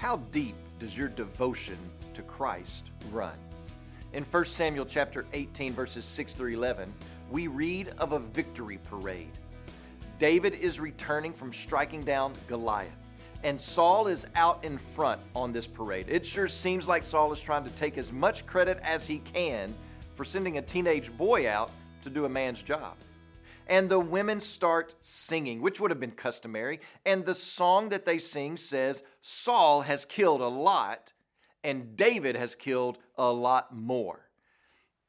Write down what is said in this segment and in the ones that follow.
How deep does your devotion to Christ run? In 1 Samuel chapter 18 verses 6 through 11, we read of a victory parade. David is returning from striking down Goliath, and Saul is out in front on this parade. It sure seems like Saul is trying to take as much credit as he can for sending a teenage boy out to do a man's job. And the women start singing, which would have been customary. And the song that they sing says, Saul has killed a lot, and David has killed a lot more.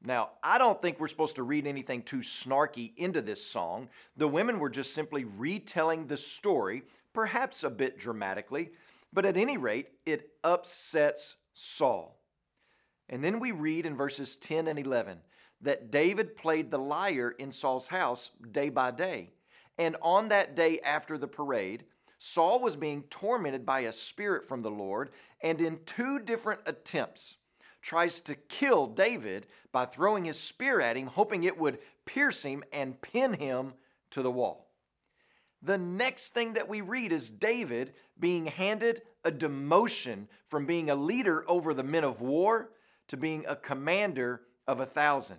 Now, I don't think we're supposed to read anything too snarky into this song. The women were just simply retelling the story, perhaps a bit dramatically, but at any rate, it upsets Saul. And then we read in verses 10 and 11 that David played the lyre in Saul's house day by day. And on that day after the parade, Saul was being tormented by a spirit from the Lord, and in two different attempts, tries to kill David by throwing his spear at him, hoping it would pierce him and pin him to the wall. The next thing that we read is David being handed a demotion from being a leader over the men of war to being a commander of a thousand.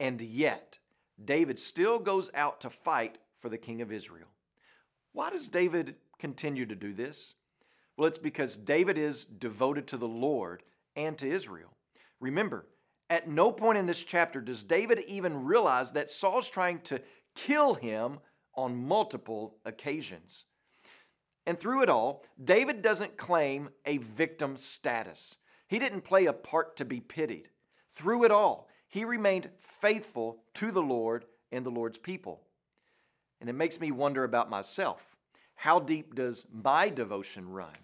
And yet, David still goes out to fight for the king of Israel. Why does David continue to do this? Well, it's because David is devoted to the Lord and to Israel. Remember, at no point in this chapter does David even realize that Saul's trying to kill him on multiple occasions. And through it all, David doesn't claim a victim status. He didn't play a part to be pitied. Through it all, he remained faithful to the Lord and the Lord's people. And it makes me wonder about myself. How deep does my devotion run?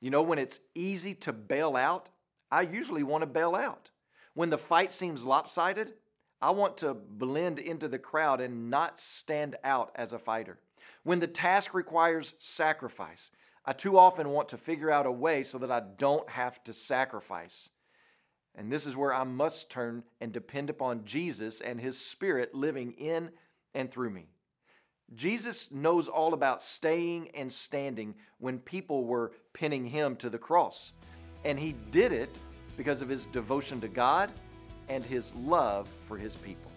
You know, when it's easy to bail out, I usually want to bail out. When the fight seems lopsided, I want to blend into the crowd and not stand out as a fighter. When the task requires sacrifice, I too often want to figure out a way so that I don't have to sacrifice. And this is where I must turn and depend upon Jesus and His Spirit living in and through me. Jesus knows all about staying and standing when people were pinning Him to the cross. And he did it because of his devotion to God and his love for his people.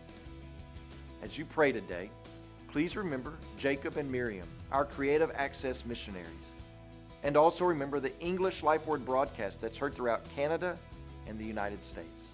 As you pray today, please remember Jacob and Miriam, our creative access missionaries. And also remember the English Life Word broadcast that's heard throughout Canada in the United States.